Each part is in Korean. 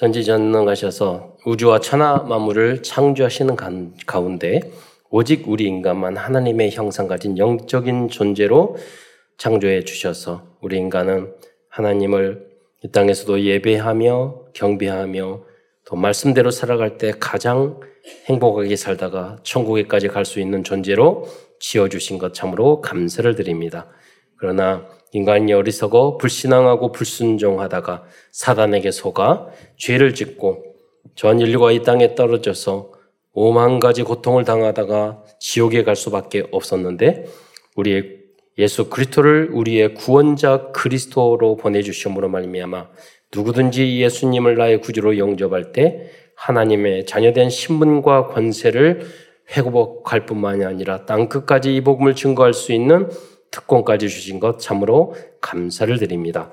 전지전능하셔서 우주와 천하 만물을 창조하시는 가운데 오직 우리 인간만 하나님의 형상 가진 영적인 존재로 창조해 주셔서 우리 인간은 하나님을 이 땅에서도 예배하며 경배하며 또 말씀대로 살아갈 때 가장 행복하게 살다가 천국에까지 갈 수 있는 존재로 지어주신 것 참으로 감사를 드립니다. 그러나 인간이 어리석어 불신앙하고 불순종하다가 사단에게 속아 죄를 짓고 전 인류가 이 땅에 떨어져서 오만 가지 고통을 당하다가 지옥에 갈 수밖에 없었는데 우리의 예수 그리스도를 우리의 구원자 그리스도로 보내 주심으로 말미암아 누구든지 예수님을 나의 구주로 영접할 때 하나님의 자녀된 신분과 권세를 회복할 뿐만이 아니라 땅 끝까지 이 복음을 증거할 수 있는 특권까지 주신 것 참으로 감사를 드립니다.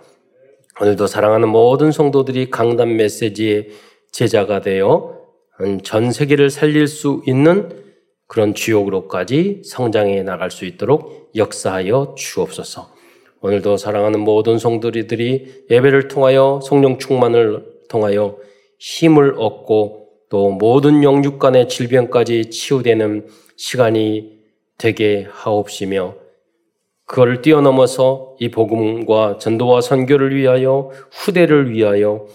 오늘도 사랑하는 모든 성도들이 강단 메시지의 제자가 되어 전 세계를 살릴 수 있는 그런 주역으로까지 성장해 나갈 수 있도록 역사하여 주옵소서. 오늘도 사랑하는 모든 성도들이 예배를 통하여 성령 충만을 통하여 힘을 얻고 또 모든 영육 간의 질병까지 치유되는 시간이 되게 하옵시며 그걸 뛰어넘어서 이 복음과 전도와 선교를 위하여 후대를 위하여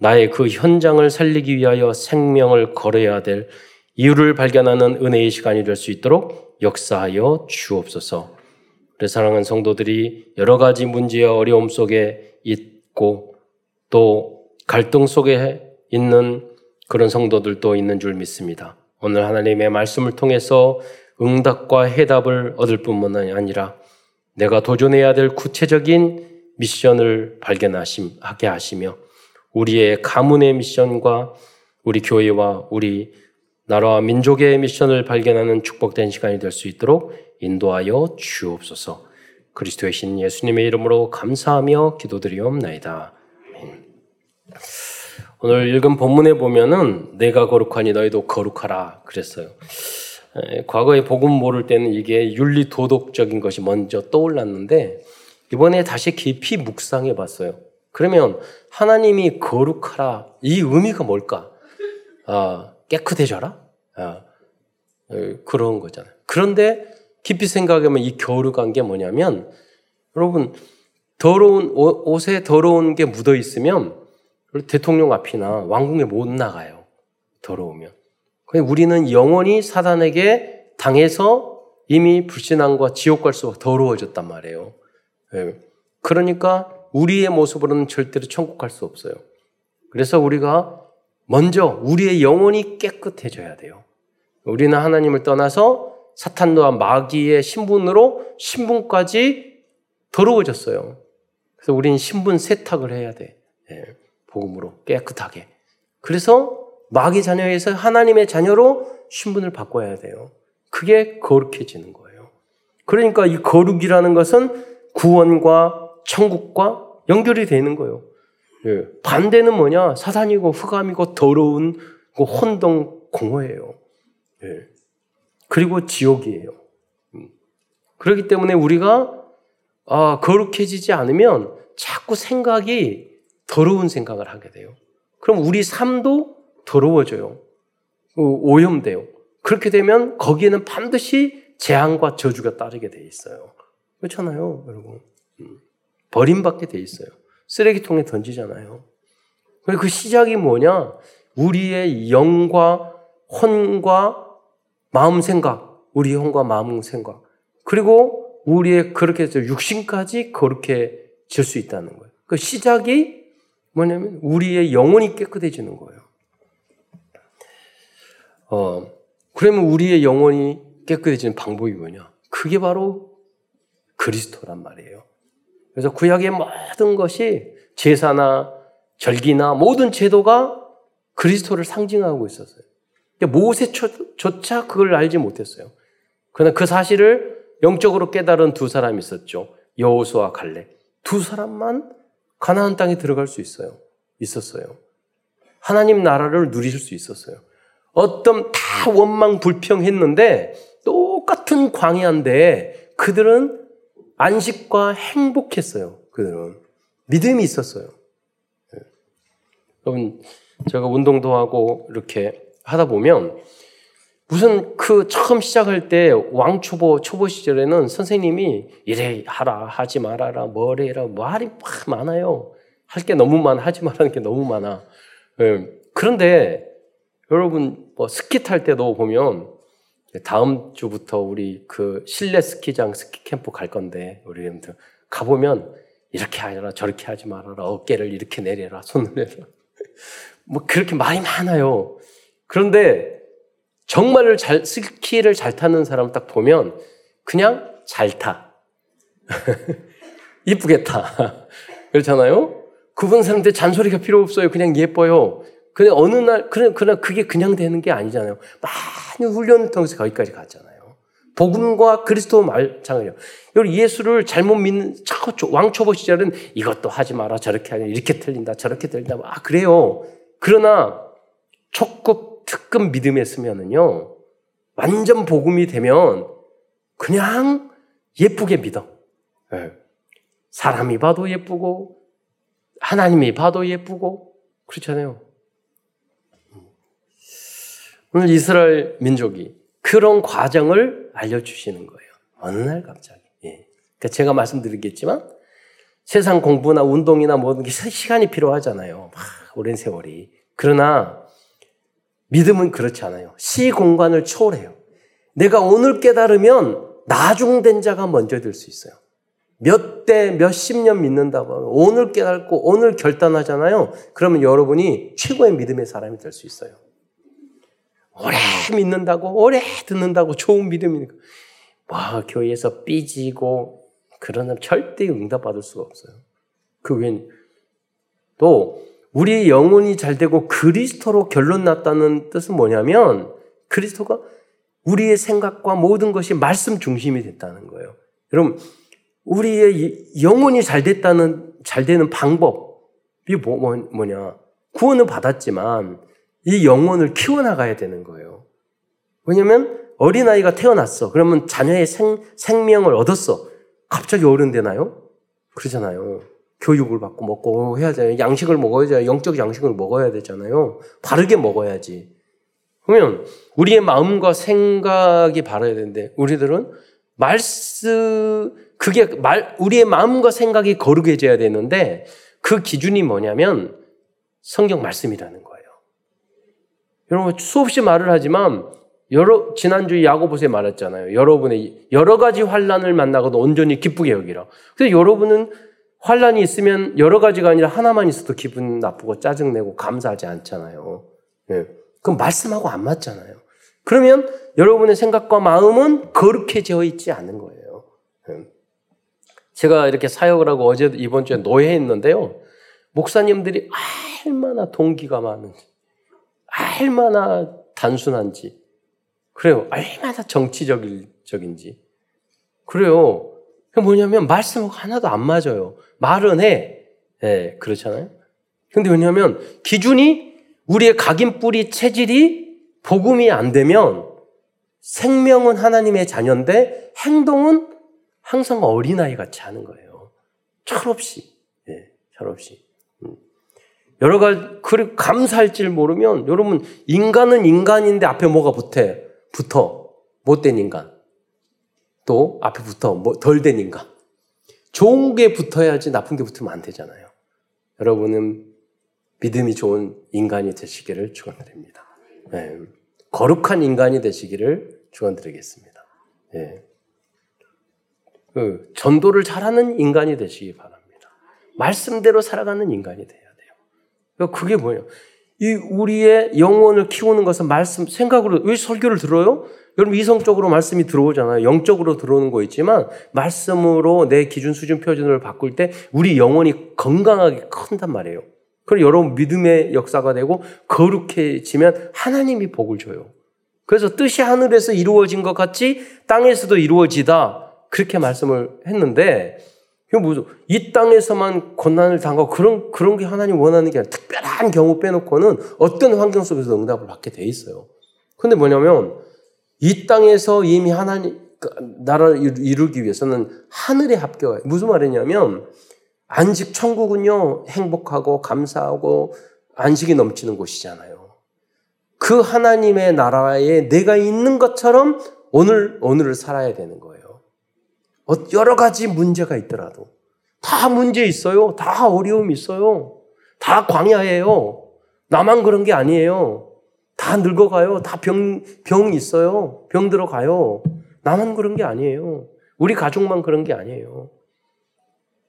나의 그 현장을 살리기 위하여 생명을 걸어야 될 이유를 발견하는 은혜의 시간이 될 수 있도록 역사하여 주옵소서. 그래서 사랑하는 성도들이 여러 가지 문제와 어려움 속에 있고 또 갈등 속에 있는 그런 성도들도 있는 줄 믿습니다. 오늘 하나님의 말씀을 통해서 응답과 해답을 얻을 뿐만 아니라 내가 도전해야 될 구체적인 미션을 발견하게 하시며 우리의 가문의 미션과 우리 교회와 우리 나라와 민족의 미션을 발견하는 축복된 시간이 될 수 있도록 인도하여 주옵소서. 그리스도의 신 예수님의 이름으로 감사하며 기도드리옵나이다. 오늘 읽은 본문에 보면은 내가 거룩하니 너희도 거룩하라 그랬어요. 과거에 복음 모를 때는 이게 윤리 도덕적인 것이 먼저 떠올랐는데 이번에 다시 깊이 묵상해 봤어요. 그러면 하나님이 거룩하라 이 의미가 뭘까? 아, 깨끗해져라? 아, 그런 거잖아요. 그런데 깊이 생각하면 이 거룩한 게 뭐냐면 여러분 더러운 옷에 더러운 게 묻어 있으면 대통령 앞이나 왕궁에 못 나가요. 더러우면. 우리는 영원히 사단에게 당해서 이미 불신앙과 지옥 갈 수밖에 더러워졌단 말이에요. 예. 그러니까 우리의 모습으로는 절대로 천국 갈 수 없어요. 그래서 우리가 먼저 우리의 영혼이 깨끗해져야 돼요. 우리는 하나님을 떠나서 사탄과 마귀의 신분으로 신분까지 더러워졌어요. 그래서 우리는 신분 세탁을 해야 돼. 예. 복음으로 깨끗하게. 그래서 마귀 자녀에서 하나님의 자녀로 신분을 바꿔야 돼요. 그게 거룩해지는 거예요. 그러니까 이 거룩이라는 것은 구원과 천국과 연결이 되는 거예요. 예. 반대는 뭐냐? 사단이고 흑암이고 더러운 그 혼동 공허예요. 예. 그리고 지옥이에요. 음. 그렇기 때문에 우리가 아, 거룩해지지 않으면 자꾸 생각이 더러운 생각을 하게 돼요. 그럼 우리 삶도 더러워져요. 그 오염돼요. 그렇게 되면 거기에는 반드시 재앙과 저주가 따르게 돼 있어요. 그렇잖아요, 여러분. 음. 버림받게 돼 있어요. 쓰레기통에 던지잖아요. 그 시작이 뭐냐? 우리의 영과 혼과 마음 생각, 우리 영과 마음 생각, 그리고 우리의 그렇게 해서 육신까지 그렇게 질 수 있다는 거예요. 그 시작이 뭐냐면 우리의 영혼이 깨끗해지는 거예요. 어, 그러면 우리의 영혼이 깨끗해지는 방법이 뭐냐? 그게 바로 그리스도란 말이에요. 그래서 구약의 모든 것이 제사나 절기나 모든 제도가 그리스도를 상징하고 있었어요. 모세조차 그걸 알지 못했어요. 그러나 그 사실을 영적으로 깨달은 두 사람이 있었죠. 여호수와 갈렙. 두 사람만 가나안 땅에 들어갈 수 있어요. 있었어요. 하나님 나라를 누리실 수 있었어요. 어떤 다 원망 불평했는데 똑같은 광야인데 그들은 안식과 행복했어요. 그들은 믿음이 있었어요. 예. 여러분 제가 운동도 하고 이렇게 하다 보면 무슨 그 처음 시작할 때 왕초보 초보 시절에는 선생님이 이래 하라 하지 말아라 뭐래 라 말이 막 많아요. 할 게 너무 많아 하지 말라는 게 너무 많아. 예. 그런데 여러분 뭐 스키 탈 때도 보면 다음 주부터 우리 그 실내 스키장 스키 캠프 갈 건데 우리 여러분들 가보면 이렇게 하라 저렇게 하지 말아라 어깨를 이렇게 내려라 손을 내라 뭐 그렇게 말이 많아요. 그런데 정말 잘 스키를 잘 타는 사람 딱 보면 그냥 잘 타. 이쁘게 타. 그렇잖아요? 그분 사람들 잔소리가 필요 없어요. 그냥 예뻐요. 근데 어느 날, 그냥, 그냥 그게 그냥 되는 게 아니잖아요. 많이 훈련을 통해서 거기까지 갔잖아요. 복음과 그리스도 말창을요. 여기 예수를 잘못 믿는 왕초보 시절은 이것도 하지 마라 저렇게 하냐 이렇게 틀린다 저렇게 틀린다 아 그래요. 그러나 촉급 특급 믿음에 쓰면은요 완전 복음이 되면 그냥 예쁘게 믿어. 네. 사람이 봐도 예쁘고 하나님이 봐도 예쁘고 그렇잖아요. 오늘 이스라엘 민족이 그런 과정을 알려주시는 거예요. 어느 날 갑자기. 예. 그러니까 제가 말씀드리겠지만 세상 공부나 운동이나 모든 게 시간이 필요하잖아요. 막 오랜 세월이. 그러나 믿음은 그렇지 않아요. 시 공간을 초월해요. 내가 오늘 깨달으면 나중된 자가 먼저 될 수 있어요. 몇 대, 몇십 년 믿는다고 오늘 깨닫고 오늘 결단하잖아요. 그러면 여러분이 최고의 믿음의 사람이 될 수 있어요. 오래 믿는다고, 오래 듣는다고 좋은 믿음이니까. 와, 교회에서 삐지고, 그러면 절대 응답받을 수가 없어요. 그 외엔, 또, 우리 영혼이 잘 되고 그리스도로 결론 났다는 뜻은 뭐냐면, 그리스도가 우리의 생각과 모든 것이 말씀 중심이 됐다는 거예요. 여러분, 우리의 영혼이 잘 됐다는, 잘 되는 방법이 뭐, 뭐, 뭐냐. 구원을 받았지만, 이 영혼을 키워나가야 되는 거예요. 왜냐면 어린아이가 태어났어. 그러면 자녀의 생, 생명을 얻었어. 갑자기 어른 되나요? 그러잖아요. 교육을 받고 먹고 해야 돼. 양식을 먹어야 돼. 영적 양식을 먹어야 되잖아요. 바르게 먹어야지. 그러면 우리의 마음과 생각이 바라야 되는데 우리들은 말씀 그게 말 우리의 마음과 생각이 거룩해져야 되는데 그 기준이 뭐냐면 성경 말씀이라는 거예요. 여러분 수없이 말을 하지만 여러 지난주 야고보서에 말했잖아요. 여러분의 여러 가지 환란을 만나고도 온전히 기쁘게 여기라. 근데 여러분은 환란이 있으면 여러 가지가 아니라 하나만 있어도 기분 나쁘고 짜증내고 감사하지 않잖아요. 네. 그럼 말씀하고 안 맞잖아요. 그러면 여러분의 생각과 마음은 거룩해져 있지 않은 거예요. 네. 제가 이렇게 사역을 하고 어제 이번 주에 노예했는데요. 목사님들이 얼마나 동기가 많은지. 얼마나 단순한지. 그래요. 얼마나 정치적인지. 그래요. 그 뭐냐면 말씀하고 하나도 안 맞아요. 말은 해. 예, 그렇잖아요. 근데 왜냐면 기준이 우리의 각인 뿌리 체질이 복음이 안 되면 생명은 하나님의 자녀인데 행동은 항상 어린아이 같이 하는 거예요. 철없이. 예, 철없이. 여러 가지 그 감사할 줄 모르면 여러분 인간은 인간인데 앞에 뭐가 붙어 붙어 못된 인간 또 앞에 붙어 뭐 덜 된 인간 좋은 게 붙어야지 나쁜 게 붙으면 안 되잖아요. 여러분은 믿음이 좋은 인간이 되시기를 축원드립니다. 네. 거룩한 인간이 되시기를 축원드리겠습니다. 네. 그 전도를 잘하는 인간이 되시기 바랍니다. 말씀대로 살아가는 인간이 돼요. 그러니까 그게 뭐예요? 이 우리의 영혼을 키우는 것은 말씀, 생각으로, 왜 설교를 들어요? 여러분 이성적으로 말씀이 들어오잖아요. 영적으로 들어오는 거 있지만 말씀으로 내 기준 수준 표준을 바꿀 때 우리 영혼이 건강하게 큰단 말이에요. 그럼 여러분 믿음의 역사가 되고 거룩해지면 하나님이 복을 줘요. 그래서 뜻이 하늘에서 이루어진 것 같이 땅에서도 이루어지다. 그렇게 말씀을 했는데 이거 무슨 이 땅에서만 고난을 당하고 그런 그런 게 하나님 원하는 게 아니라 특별한 경우 빼놓고는 어떤 환경 속에서 응답을 받게 돼 있어요. 근데 뭐냐면 이 땅에서 이미 하나님 그 나라를 이루기 위해서는 하늘에 합격해. 무슨 말이냐면 안식 천국은요 행복하고 감사하고 안식이 넘치는 곳이잖아요. 그 하나님의 나라에 내가 있는 것처럼 오늘, 오늘을 살아야 되는 거예요. 어, 여러 가지 문제가 있더라도. 다 문제 있어요. 다 어려움 있어요. 다 광야예요. 나만 그런 게 아니에요. 다 늙어가요. 다 병, 병 있어요. 병 들어가요. 나만 그런 게 아니에요. 우리 가족만 그런 게 아니에요.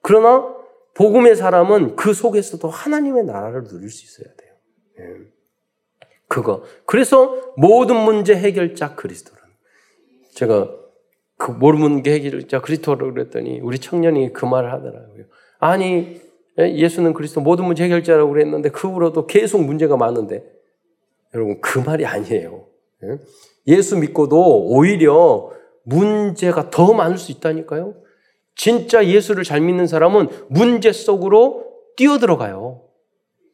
그러나 복음의 사람은 그 속에서도 하나님의 나라를 누릴 수 있어야 돼요. 예. 그거. 그래서 모든 문제 해결자 그리스도라는. 제가 그 모르는 게 해결자 그리스도라고 그랬더니 우리 청년이 그 말을 하더라고요. 아니 예, 예수는 그리스도 모든 문제 해결자라고 그랬는데 그 후로도 계속 문제가 많은데 여러분 그 말이 아니에요. 예? 예수 믿고도 오히려 문제가 더 많을 수 있다니까요. 진짜 예수를 잘 믿는 사람은 문제 속으로 뛰어들어가요.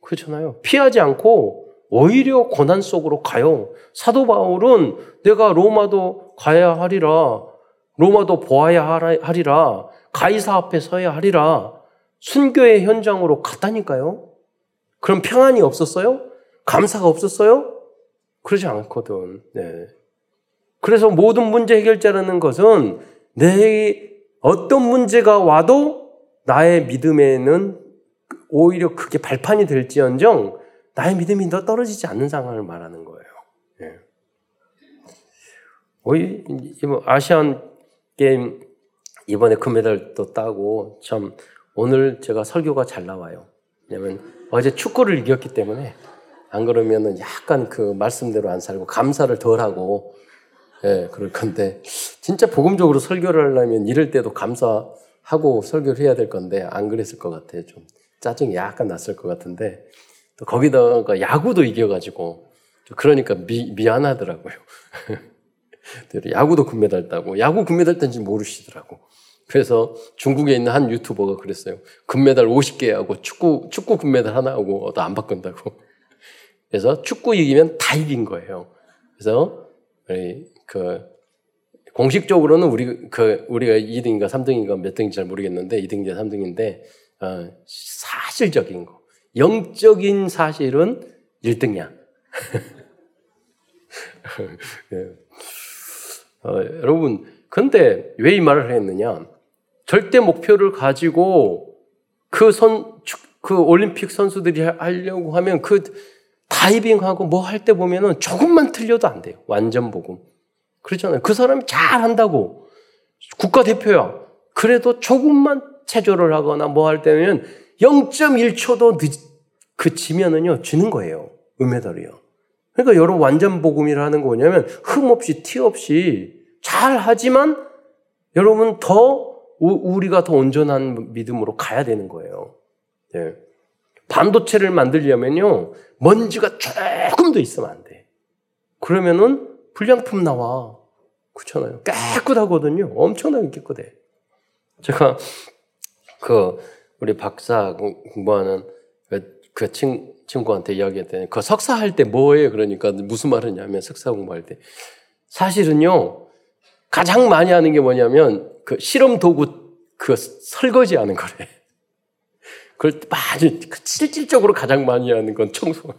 그렇잖아요. 피하지 않고 오히려 고난 속으로 가요. 사도 바울은 내가 로마도 가야 하리라. 로마도 보아야 하리라. 가이사 앞에 서야 하리라. 순교의 현장으로 갔다니까요. 그럼 평안이 없었어요? 감사가 없었어요? 그러지 않거든. 네. 그래서 모든 문제 해결자라는 것은 내 어떤 문제가 와도 나의 믿음에는 오히려 그게 발판이 될지언정 나의 믿음이 더 떨어지지 않는 상황을 말하는 거예요. 예. 아시안 게임 이번에 금메달도 따고 참 오늘 제가 설교가 잘 나와요. 왜냐면 어제 축구를 이겼기 때문에 안 그러면은 약간 그 말씀대로 안 살고 감사를 덜 하고 예, 그럴 건데 진짜 복음적으로 설교를 하려면 이럴 때도 감사하고 설교를 해야 될 건데 안 그랬을 것 같아요. 좀 짜증이 약간 났을 것 같은데 또 거기다가 야구도 이겨가지고 그러니까 미, 미안하더라고요. 야구도 금메달 따고 야구 금메달 딴지 모르시더라고. 그래서 중국에 있는 한 유튜버가 그랬어요. 금메달 50개 하고 축구 축구 금메달 하나 하고 또안 바꾼다고. 그래서 축구 이기면 다 이긴 거예요. 그래서 그 공식적으로는 우리 그 우리가 2등인가 3등인가 몇 등인지 잘 모르겠는데 2등인지 3등인데 어, 사실적인 거, 영적인 사실은 1등이야. 네. 어, 여러분, 근데 왜 이 말을 했느냐? 절대 목표를 가지고 그 선, 그 올림픽 선수들이 하려고 하면 그 다이빙하고 뭐 할 때 보면은 조금만 틀려도 안 돼요. 완전 복음. 그렇잖아요. 그 사람이 잘 한다고. 국가대표야. 그래도 조금만 체조를 하거나 뭐 할 때면 0.1초도 늦, 그치면은요, 지는 거예요. 은메달이요. 그러니까 여러분 완전 복음이라는 거 뭐냐면 흠 없이 티 없이 잘 하지만 여러분 더 우리가 더 온전한 믿음으로 가야 되는 거예요. 네. 반도체를 만들려면요, 먼지가 조금 더 있으면 안 돼. 그러면은 불량품 나와. 그렇잖아요. 깨끗하거든요. 엄청나게 깨끗해. 제가 그 우리 박사 공부하는 그, 그 친, 친구한테 이야기했더니 그 석사 할 때 뭐예요? 그러니까 무슨 말이냐면 석사 공부할 때 사실은요 가장 많이 하는 게 뭐냐면 그 실험 도구 그 설거지 하는 거래. 그걸 많이 그 실질적으로 가장 많이 하는 건 청소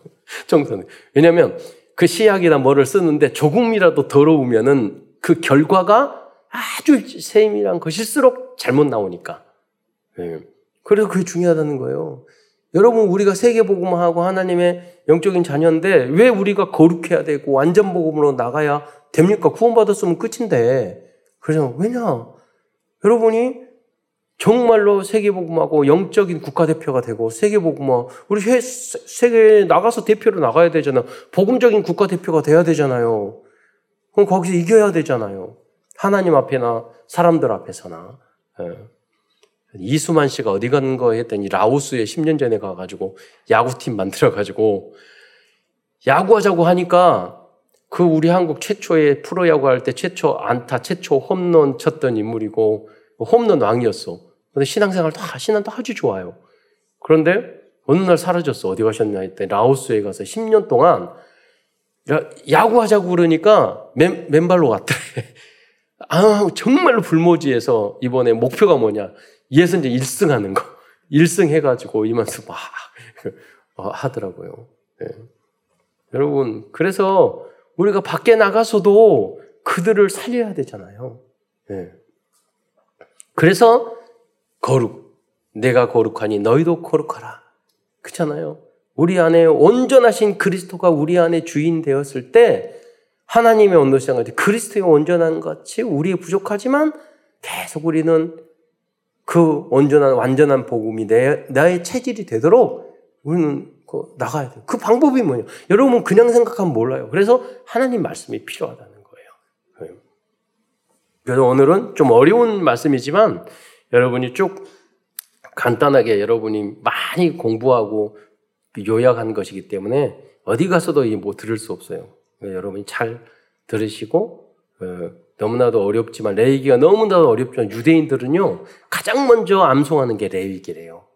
청소는 왜냐하면 그 시약이나 뭐를 쓰는데 조금이라도 더러우면은 그 결과가 아주 세밀한 것일수록 잘못 나오니까. 네. 그래서 그게 중요하다는 거예요. 여러분 우리가 세계 복음하고 하나님의 영적인 자녀인데 왜 우리가 거룩해야 되고 완전 복음으로 나가야 됩니까? 구원받았으면 끝인데. 그래서 왜냐? 여러분이 정말로 세계복음하고 영적인 국가대표가 되고 세계복음화 우리 세계에 나가서 대표로 나가야 되잖아. 복음적인 국가대표가 돼야 되잖아요. 그럼 거기서 이겨야 되잖아요. 하나님 앞에나 사람들 앞에서나. 예. 이수만 씨가 어디 간 거 했더니 라오스에 10년 전에 가가지고 야구팀 만들어가지고 야구하자고 하니까 그 우리 한국 최초의 프로야구 할 때 최초 안타, 최초 홈런 쳤던 인물이고 홈런 왕이었어. 근데 신앙생활 다, 신앙도 아주 좋아요. 그런데 어느 날 사라졌어. 어디 가셨냐 했더니 라오스에 가서 10년 동안 야구하자고 그러니까 맨, 맨발로 갔더래. 아, 정말로 불모지에서 이번에 목표가 뭐냐. 예선제 1승 하는 거. 1승 해가지고 이만큼 막 어, 하더라고요. 예. 여러분, 그래서 우리가 밖에 나가서도 그들을 살려야 되잖아요. 예. 그래서 거룩, 내가 거룩하니 너희도 거룩하라. 그렇잖아요. 우리 안에 온전하신 그리스도가 우리 안에 주인 되었을 때 하나님의 온도시장 같이 그리스도의 온전한 같이 우리의 부족하지만 계속 우리는 그 온전한 완전한 복음이 내 나의 체질이 되도록 우리는 그 나가야 돼요. 그 방법이 뭐냐? 여러분 그냥 생각하면 몰라요. 그래서 하나님 말씀이 필요하다는 거예요. 네. 그래서 오늘은 좀 어려운 말씀이지만 여러분이 쭉 간단하게 여러분이 많이 공부하고 요약한 것이기 때문에 어디 가서도 뭐 들을 수 없어요. 여러분이 잘 들으시고 어, 너무나도 어렵지만 레위기가 너무나도 어렵지만 유대인들은요 가장 먼저 암송하는 게 레위기래요.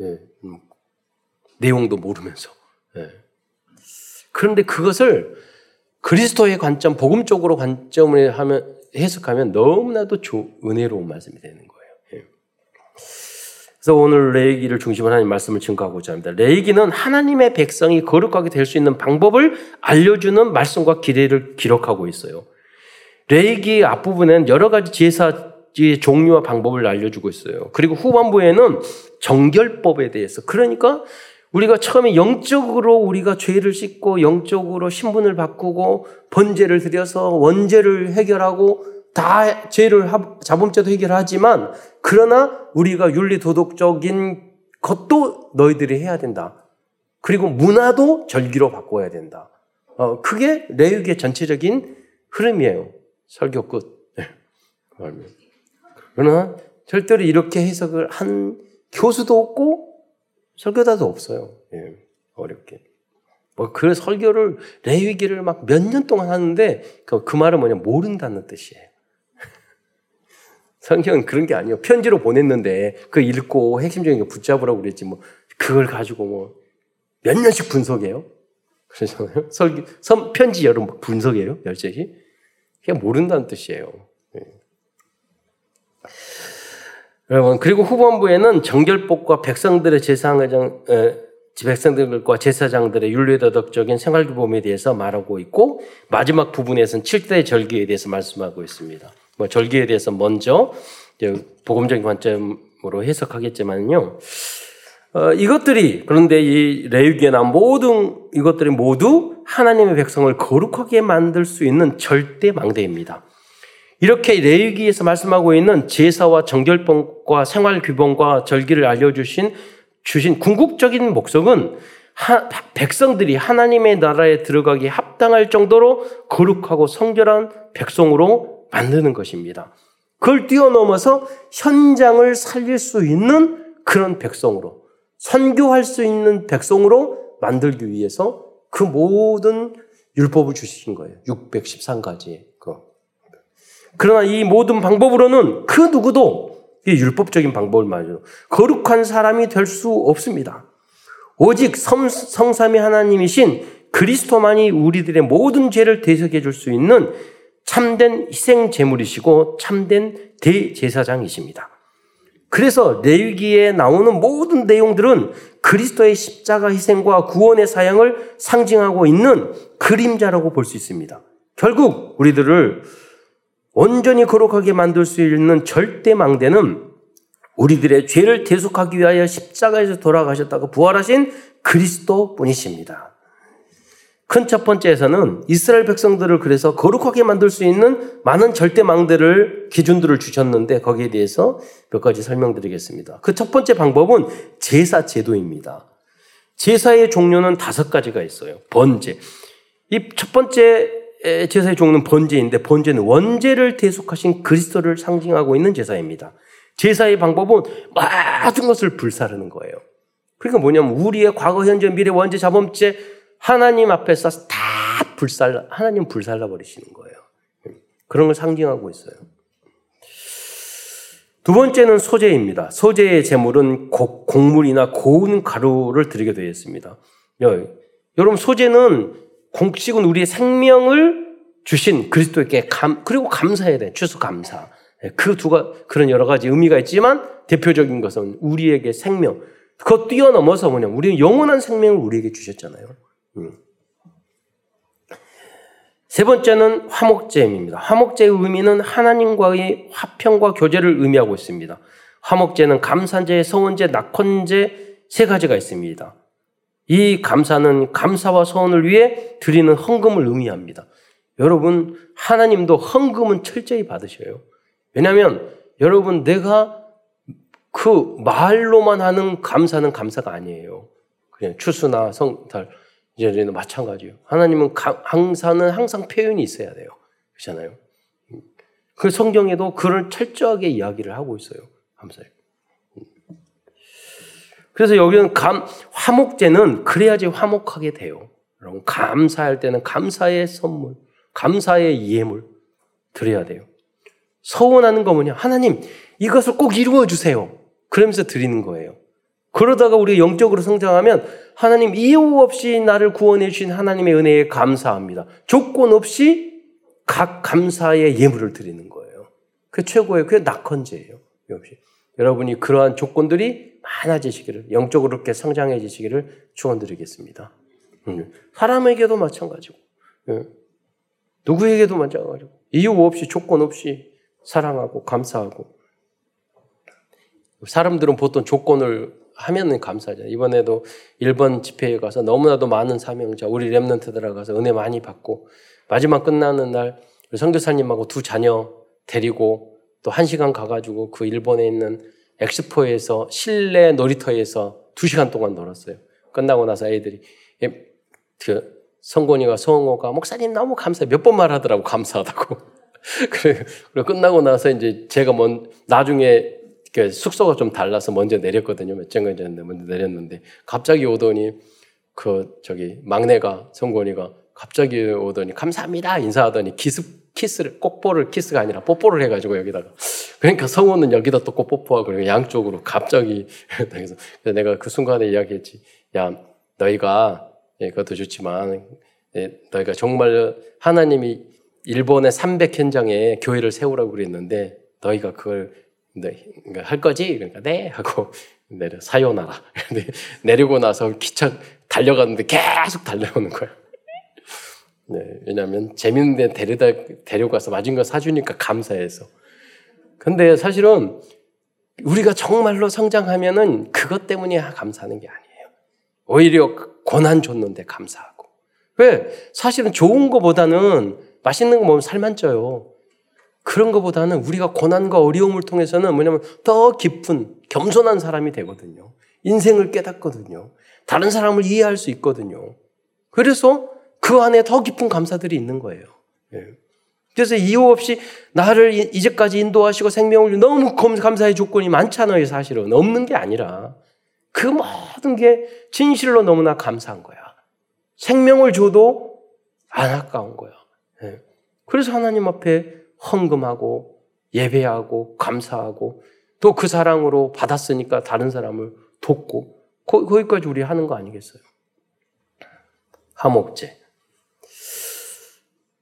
예, 음, 내용도 모르면서. 예. 그런데 그것을 그리스도의 관점, 복음적으로 관점을 하면 해석하면 너무나도 조, 은혜로운 말씀이 되는 거예요. 그래서 오늘 레이기를 중심으로 하나님 말씀을 증거하고자 합니다. 레이기는 하나님의 백성이 거룩하게 될 수 있는 방법을 알려주는 말씀과 기대를 기록하고 있어요. 레이기 앞부분에는 여러 가지 제사의 종류와 방법을 알려주고 있어요. 그리고 후반부에는 정결법에 대해서 그러니까 우리가 처음에 영적으로 우리가 죄를 씻고 영적으로 신분을 바꾸고 번제를 드려서 원죄를 해결하고 다 죄를 자범죄도 해결하지만 그러나 우리가 윤리 도덕적인 것도 너희들이 해야 된다. 그리고 문화도 절기로 바꿔야 된다. 어, 그게 레위기의 전체적인 흐름이에요. 설교 끝. 네. 그러나 절대로 이렇게 해석을 한 교수도 없고 설교자도 없어요. 예, 어렵게. 뭐그 설교를 레위기를 막 몇 년 동안 하는데 그, 그 말은 뭐냐 모른다는 뜻이에요. 성경은 그런 게 아니에요. 편지로 보냈는데 그 읽고 핵심적인 거 붙잡으라고 그랬지 뭐 그걸 가지고 뭐 몇 년씩 분석해요. 그러잖아요. 설기, 선, 편지 여러 분석해요. 열제히. 그냥 모른다는 뜻이에요. 네. 여러분 그리고 후반부에는 정결법과 백성들의 제사장 백성들과 제사장들의 윤리도덕적인 생활규범에 대해서 말하고 있고 마지막 부분에서는 7대 절기에 대해서 말씀하고 있습니다. 뭐 절기에 대해서 먼저 복음적인 관점으로 해석하겠지만요. 어, 이것들이 그런데 이 레위기에 나온 모든 이것들이 모두 하나님의 백성을 거룩하게 만들 수 있는 절대 망대입니다. 이렇게 레위기에서 말씀하고 있는 제사와 정결법과 생활 규범과 절기를 알려주신 주신 궁극적인 목적은 하, 백성들이 하나님의 나라에 들어가기 합당할 정도로 거룩하고 성결한 백성으로 만드는 것입니다. 그걸 뛰어넘어서 현장을 살릴 수 있는 그런 백성으로, 선교할 수 있는 백성으로 만들기 위해서 그 모든 율법을 주신 거예요. 613가지. 그. 그러나 이 모든 방법으로는 그 누구도 이 율법적인 방법을 말이죠. 거룩한 사람이 될 수 없습니다. 오직 성, 성삼위 하나님이신 그리스도만이 우리들의 모든 죄를 대속해 줄 수 있는 참된 희생 제물이시고 참된 대제사장이십니다. 그래서 레위기에 나오는 모든 내용들은 그리스도의 십자가 희생과 구원의 사양을 상징하고 있는 그림자라고 볼 수 있습니다. 결국 우리들을 온전히 거룩하게 만들 수 있는 절대 망대는 우리들의 죄를 대속하기 위하여 십자가에서 돌아가셨다고 부활하신 그리스도 뿐이십니다. 큰 첫 번째에서는 이스라엘 백성들을 그래서 거룩하게 만들 수 있는 많은 절대망대를 기준들을 주셨는데 거기에 대해서 몇 가지 설명드리겠습니다. 그 첫 번째 방법은 제사 제도입니다. 제사의 종류는 다섯 가지가 있어요. 번제. 이 첫 번째 제사의 종류는 번제인데 번제는 원제를 대속하신 그리스도를 상징하고 있는 제사입니다. 제사의 방법은 모든 것을 불사르는 거예요. 그러니까 뭐냐면 우리의 과거, 현재, 미래, 원죄, 자범죄 하나님 앞에서 다 불살라, 하나님 불살라 버리시는 거예요. 그런 걸 상징하고 있어요. 두 번째는 소재입니다. 소재의 제물은 고, 곡물이나 고운 가루를 드리게 되어 있습니다. 여러분, 소재는 공식은 우리의 생명을 주신 그리스도에게 감, 그리고 감사해야 돼. 추수 감사. 그 두가, 그런 여러 가지 의미가 있지만 대표적인 것은 우리에게 생명, 그거 뛰어넘어서 뭐냐. 우리는 영원한 생명을 우리에게 주셨잖아요. 음. 세 번째는 화목제입니다. 화목제의 의미는 하나님과의 화평과 교제를 의미하고 있습니다. 화목제는 감산제, 서원제, 낙헌제 세 가지가 있습니다. 이 감사는 감사와 서원을 위해 드리는 헌금을 의미합니다. 여러분, 하나님도 헌금은 철저히 받으셔요. 왜냐하면 여러분, 내가 그 말로만 하는 감사는 감사가 아니에요. 그냥 추수나 성달, 이제는 마찬가지예요. 하나님은 항상은 항상 표현이 있어야 돼요. 그렇잖아요. 그 성경에도 그를 철저하게 이야기를 하고 있어요. 감사해요. 그래서 여기는 감, 화목제는 그래야지 화목하게 돼요. 여러분, 감사할 때는 감사의 선물, 감사의 예물 드려야 돼요. 서원하는 거 뭐냐? 하나님, 이것을 꼭 이루어 주세요. 그러면서 드리는 거예요. 그러다가 우리 영적으로 성장하면 하나님 이유 없이 나를 구원해 주신 하나님의 은혜에 감사합니다. 조건 없이 각 감사의 예물을 드리는 거예요. 그 최고의 그 낙헌제예요. 역시 여러분이 그러한 조건들이 많아지시기를 영적으로 이렇게 성장해지시기를 축원드리겠습니다. 음. 사람에게도 마찬가지고 예. 누구에게도 마찬가지고 이유 없이 조건 없이 사랑하고 감사하고 사람들은 보통 조건을 하면은 감사하죠. 이번에도 1번 집회에 가서 너무나도 많은 사명자, 우리 랩런트 들어가서 은혜 많이 받고 마지막 끝나는 날 성교사님하고 두 자녀 데리고 또 한 시간 가가지고 그 일본에 있는 엑스포에서 실내 놀이터에서 두 시간 동안 놀았어요. 끝나고 나서 애들이 예, 그 성곤이가 성호가 목사님 너무 감사 몇번 말하더라고 감사하다고. 그래 그리고 끝나고 나서 이제 제가 뭔 나중에 그 숙소가 좀 달라서 먼저 내렸거든요. 몇 정거 전에 먼저 내렸는데 갑자기 오더니 그 저기 막내가 성곤이가 갑자기 오더니 감사합니다 인사하더니 키스 키스를 꼭뽀를 키스가 아니라 뽀뽀를 해가지고 여기다가. 그러니까 성우는 여기다 또 꼭 뽀뽀하고 양쪽으로 갑자기. 그래서 내가 그 순간에 이야기했지. 야 너희가 예, 그것도 좋지만 예, 너희가 정말 하나님이 일본의 300 현장에 교회를 세우라고 그랬는데 너희가 그걸 네, 그러니까 할 거지? 그러니까 네 하고 내려 사요나라. 내리고 나서 기차 달려갔는데 계속 달려오는 거야. 네, 왜냐하면 재밌는 데 데려다 데려가서 맞은 거 사주니까 감사해서. 근데 사실은 우리가 정말로 성장하면은 그것 때문에 감사하는 게 아니에요. 오히려 고난 줬는데 감사하고. 왜? 사실은 좋은 거보다는 맛있는 거 먹으면 살만 쪄요. 그런 것보다는 우리가 고난과 어려움을 통해서는 뭐냐면 더 깊은 겸손한 사람이 되거든요. 인생을 깨닫거든요. 다른 사람을 이해할 수 있거든요. 그래서 그 안에 더 깊은 감사들이 있는 거예요. 예. 그래서 이유 없이 나를 이제까지 인도하시고 생명을 너무 감사의 조건이 많잖아요, 사실은. 없는 게 아니라 그 모든 게 진실로 너무나 감사한 거야. 생명을 줘도 안 아까운 거야. 예. 그래서 하나님 앞에 헌금하고 예배하고 감사하고 또 그 사랑으로 받았으니까 다른 사람을 돕고 거, 기까지 우리 하는 거 아니겠어요? 화목제.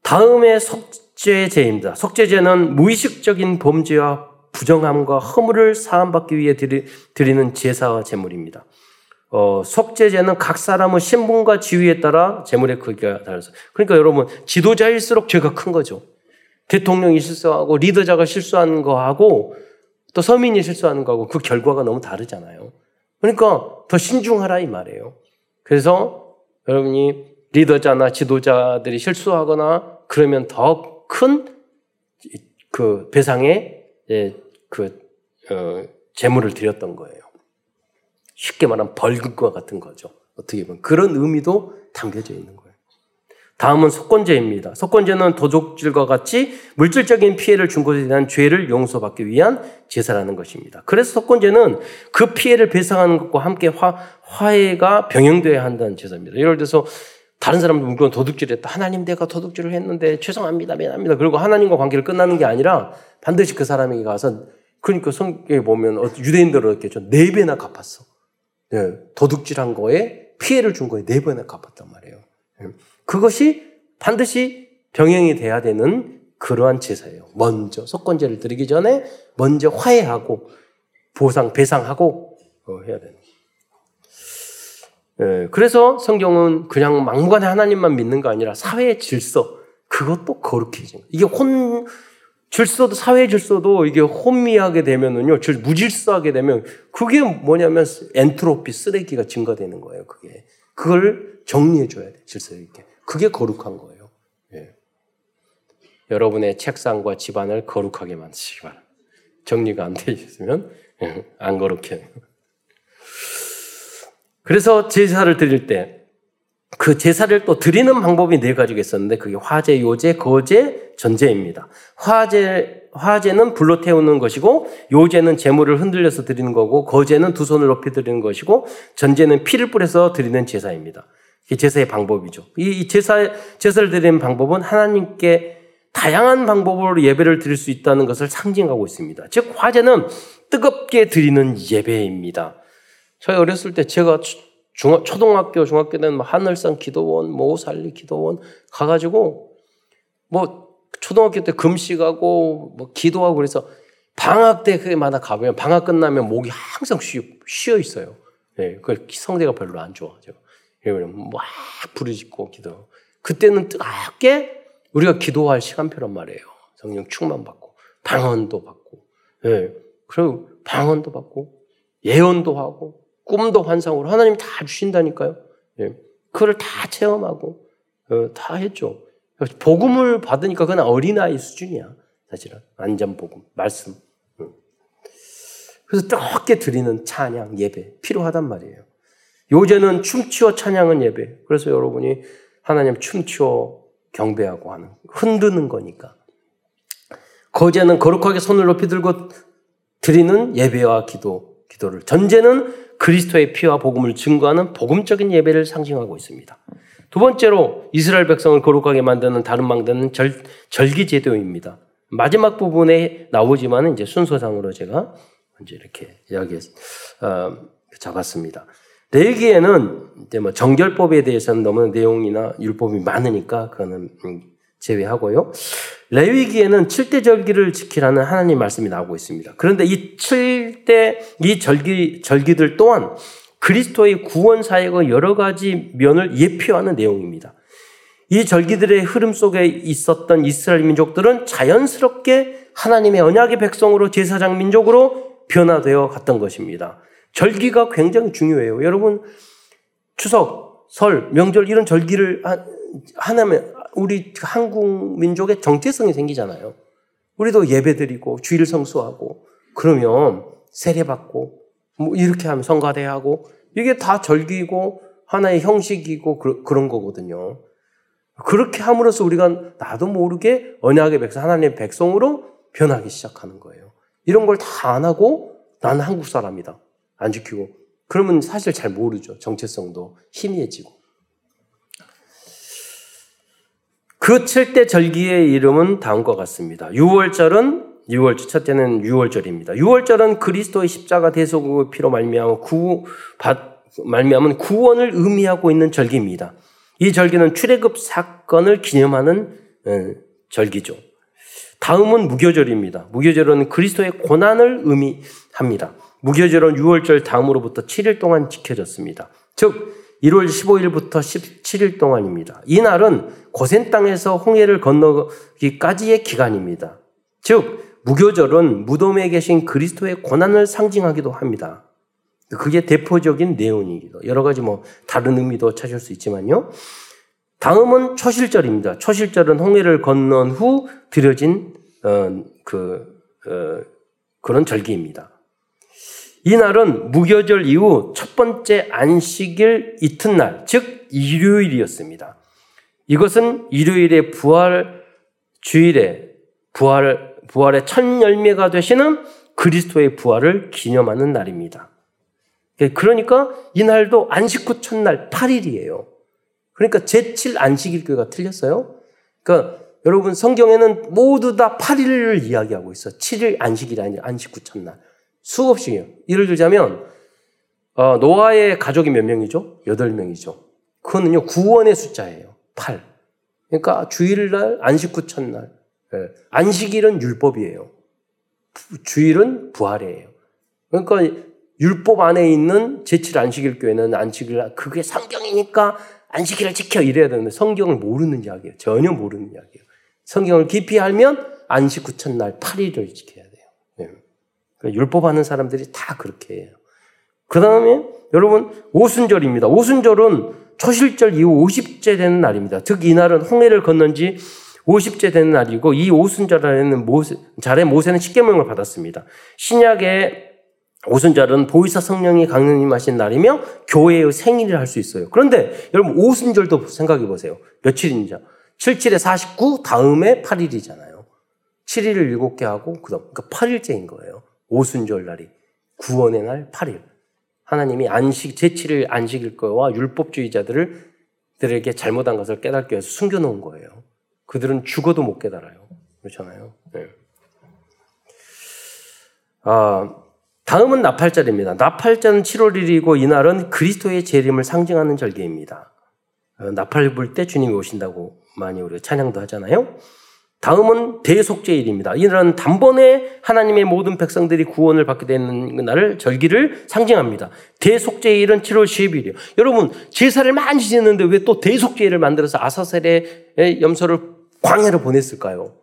다음에 속죄제입니다. 속죄제는 무의식적인 범죄와 부정함과 허물을 사함받기 위해 드리, 는 제사와 제물입니다. 어, 속죄제는 각 사람의 신분과 지위에 따라 제물의 크기가 달라서. 그러니까 여러분, 지도자일수록 죄가 큰 거죠. 대통령이 실수하고 리더자가 실수하는 거하고 또 서민이 실수하는 거하고 그 결과가 너무 다르잖아요. 그러니까 더 신중하라 이 말이에요. 그래서 여러분이 리더자나 지도자들이 실수하거나 그러면 더 큰 그 배상의 예, 그 어, 재물을 드렸던 거예요. 쉽게 말하면 벌금과 같은 거죠. 어떻게 보면 그런 의미도 담겨져 있는 거예요. 다음은 속건제입니다. 속건제는 도둑질과 같이 물질적인 피해를 준 것에 대한 죄를 용서받기 위한 제사라는 것입니다. 그래서 속건제는 그 피해를 배상하는 것과 함께 화, 화해가 병행되어야 한다는 제사입니다. 예를 들어서 다른 사람도 물건 도둑질했다. 하나님 내가 도둑질을 했는데 죄송합니다. 미안합니다. 그리고 하나님과 관계를 끝나는 게 아니라 반드시 그 사람에게 가서 그러니까 성경에 보면 어, 유대인들은 이렇게 네 배나 갚았어. 네, 도둑질한 거에 피해를 준 거에 네 배나 갚았단 말이에요. 네. 그것이 반드시 병행이 돼야 되는 그러한 제사예요. 먼저 속건제를 드리기 전에 먼저 화해하고 보상 배상하고 어, 해야 되는. 예, 그래서 성경은 그냥 막무가내 하나님만 믿는 거 아니라 사회의 질서 그것도 거룩해진 거. 이게 혼 질서도 사회 질서도 이게 혼미하게 되면은요, 무질서하게 되면 그게 뭐냐면 엔트로피 쓰레기가 증가되는 거예요. 그게 그걸 정리해 줘야 돼 질서 있게. 그게 거룩한 거예요. 예. 여러분의 책상과 집안을 거룩하게 만드시기 바랍니다. 정리가 안 돼 있으면 예, 안 거룩해요. 그래서 제사를 드릴 때 그 제사를 또 드리는 방법이 네 가지가 있었는데 그게 화제, 요제, 거제, 전제입니다. 화제 화제는 불로 태우는 것이고 요제는 재물을 흔들려서 드리는 거고 거제는 두 손을 높이 드리는 것이고 전제는 피를 뿌려서 드리는 제사입니다. 제사의 방법이죠. 이 제사 제사를 드리는 방법은 하나님께 다양한 방법으로 예배를 드릴 수 있다는 것을 상징하고 있습니다. 즉 화제는 뜨겁게 드리는 예배입니다. 저희 어렸을 때 제가 중, 초등학교, 중학교 때는 뭐 하늘산 기도원, 모살리 기도원 가가지고 뭐 초등학교 때 금식하고 뭐 기도하고 그래서 방학 때 그마다 가보면 방학 끝나면 목이 항상 쉬, 쉬어 있어요. 예, 그 성대가 별로 안 좋아져. 그러면 막 부르짖고 기도. 그때는 뜨겁게 우리가 기도할 시간표란 말이에요. 성령 충만 받고 방언도 받고, 예, 그리고 방언도 받고 예언도 하고 꿈도 환상으로 하나님 다 주신다니까요. 예. 그걸 다 체험하고 어, 다 했죠. 복음을 받으니까 그건 어린아이 수준이야. 사실은 완전 복음, 말씀. 그래서 뜨겁게 드리는 찬양, 예배 필요하단 말이에요. 요새는 춤추어 찬양은 예배. 그래서 여러분이 하나님 춤추어 경배하고 하는 흔드는 거니까. 거제는 거룩하게 손을 높이 들고 드리는 예배와 기도, 기도를 전제는 그리스도의 피와 복음을 증거하는 복음적인 예배를 상징하고 있습니다. 두 번째로 이스라엘 백성을 거룩하게 만드는 다른 망대는 절, 절기 제도입니다. 마지막 부분에 나오지만 이제 순서상으로 제가 이제 이렇게 이야기 어, 잡았습니다. 레기에는 이제 뭐 정결법에 대해서는 너무 내용이나 율법이 많으니까 그거는 음, 제외하고요. 레위기에는 7대 절기를 지키라는 하나님 말씀이 나오고 있습니다. 그런데 이 7대 이 절기 절기들 또한 그리스도의 구원 사역의 여러 가지 면을 예표하는 내용입니다. 이 절기들의 흐름 속에 있었던 이스라엘 민족들은 자연스럽게 하나님의 언약의 백성으로 제사장 민족으로 변화되어 갔던 것입니다. 절기가 굉장히 중요해요. 여러분 추석, 설, 명절 이런 절기를 하나면 우리 한국 민족의 정체성이 생기잖아요. 우리도 예배드리고 주일 성수하고 그러면 세례받고 뭐 이렇게 하면 성가대하고 이게 다 절기고 하나의 형식이고 그, 런 거거든요. 그렇게 함으로써 우리가 나도 모르게 언약의 백성, 하나님의 백성으로 변하기 시작하는 거예요. 이런 걸 다 안 하고 나는 한국 사람이다. 안 지키고. 그러면 사실 잘 모르죠. 정체성도 희미해지고. 그 7대 절기의 이름은 다음과 같습니다. 6월절은 6월 첫째는 6월절입니다. 6월절은 그리스도의 십자가 대속의 피로 말미암아 구 말미암은 구원을 의미하고 있는 절기입니다. 이 절기는 출애굽 사건을 기념하는 어, 절기죠. 다음은 무교절입니다. 무교절은 그리스도의 고난을 의미합니다. 무교절은 6월절 다음으로부터 7일 동안 지켜졌습니다. 즉 1월 15일부터 17일 동안입니다. 이 날은 고센 땅에서 홍해를 건너기까지의 기간입니다. 즉 무교절은 무덤에 계신 그리스도의 고난을 상징하기도 합니다. 그게 대표적인 내용이기도 여러 가지 뭐 다른 의미도 찾을 수 있지만요. 다음은 초실절입니다. 초실절은 홍해를 건넌 후 드려진 어, 그 어, 그런 절기입니다. 이 날은 무교절 이후 첫 번째 안식일 이튿날, 즉 일요일이었습니다. 이것은 일요일의 부활 주일에 부활 부활의 첫 열매가 되시는 그리스도의 부활을 기념하는 날입니다. 그러니까 이 날도 안식 후 첫날 8일이에요. 그러니까 제7 안식일교가 틀렸어요. 그러니까 여러분 성경에는 모두 다 8일을 이야기하고 있어. 7일 안식일이 아니라 안식 후 첫날. 수없이요. 예를 들자면 어, 노아의 가족이 몇 명이죠? 8명이죠. 그거는요. 구원의 숫자예요. 8. 그러니까 주일날 안식 후 첫날. 예. 안식일은 율법이에요. 주일은 부활이에요. 그러니까 율법 안에 있는 제7 안식일 교회는 안식일 그게 성경이니까 안식일을 지켜 이래야 되는데 성경을 모르는 이야기예요. 전혀 모르는 이야기예요. 성경을 깊이 알면 안식 구천날 8일을 지켜야 돼요. 네. 그러니까 율법 하는 사람들이 다 그렇게 해요. 그 다음에 여러분 오순절입니다. 오순절은 초실절 이후 50째 되는 날입니다. 즉 이날은 홍해를 건넌 지 50째 되는 날이고 이 오순절에는 모세, 잘에 모세는 십계명을 받았습니다. 신약의 오순절은 보이사 성령이 강림하신 날이며 교회의 생일을 할 수 있어요. 그런데 여러분 오순절도 생각해 보세요. 며칠인지 77에 49 다음에 8일이잖아요. 7일을 7개 하고 그다음 그러니까 8일째인 거예요. 오순절 날이 구원의 날 8일. 하나님이 안식 제7일 안식일 거와 율법주의자들을 들에게 잘못한 것을 깨닫게 해서 숨겨놓은 거예요. 그들은 죽어도 못 깨달아요. 그렇잖아요. 네. 아, 다음은 나팔절입니다. 나팔절은 7월 1일이고 이날은 그리스도의 재림을 상징하는 절기입니다. 어, 나팔 불 때 주님이 오신다고 많이 우리가 찬양도 하잖아요. 다음은 대속죄일입니다. 이날은 단번에 하나님의 모든 백성들이 구원을 받게 되는 날을 절기를 상징합니다. 대속죄일은 7월 10일이에요. 여러분 제사를 많이 지냈는데 왜 또 대속죄일을 만들어서 아사셀의 염소를 광야로 보냈을까요?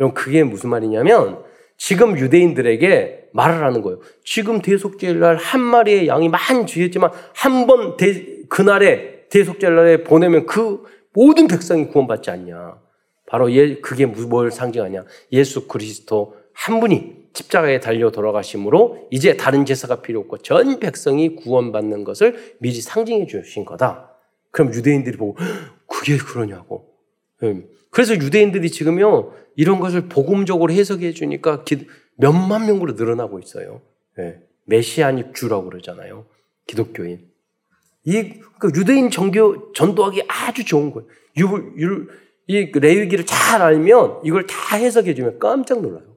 여러분 그게 무슨 말이냐면 지금 유대인들에게 말을 하는 거예요. 지금 대속죄일 날 한 마리의 양이 많이 주였지만 한 번 그날에 대속죄일 날에 보내면 그 모든 백성이 구원받지 않냐. 바로 예, 그게 뭘 상징하냐? 예수 그리스도 한 분이 십자가에 달려 돌아가심으로 이제 다른 제사가 필요 없고 전 백성이 구원받는 것을 미리 상징해 주신 거다. 그럼 유대인들이 보고 그게 그러냐고. 예. 그래서 유대인들이 지금요 이런 것을 복음적으로 해석해 주니까 몇만 명으로 늘어나고 있어요. 예. 메시아닉 주라고 그러잖아요. 기독교인. 이그 유대인 정교 전도하기 아주 좋은 거예요. 유, 유, 이 레위기를 잘 알면 이걸 다 해석해 주면 깜짝 놀라요.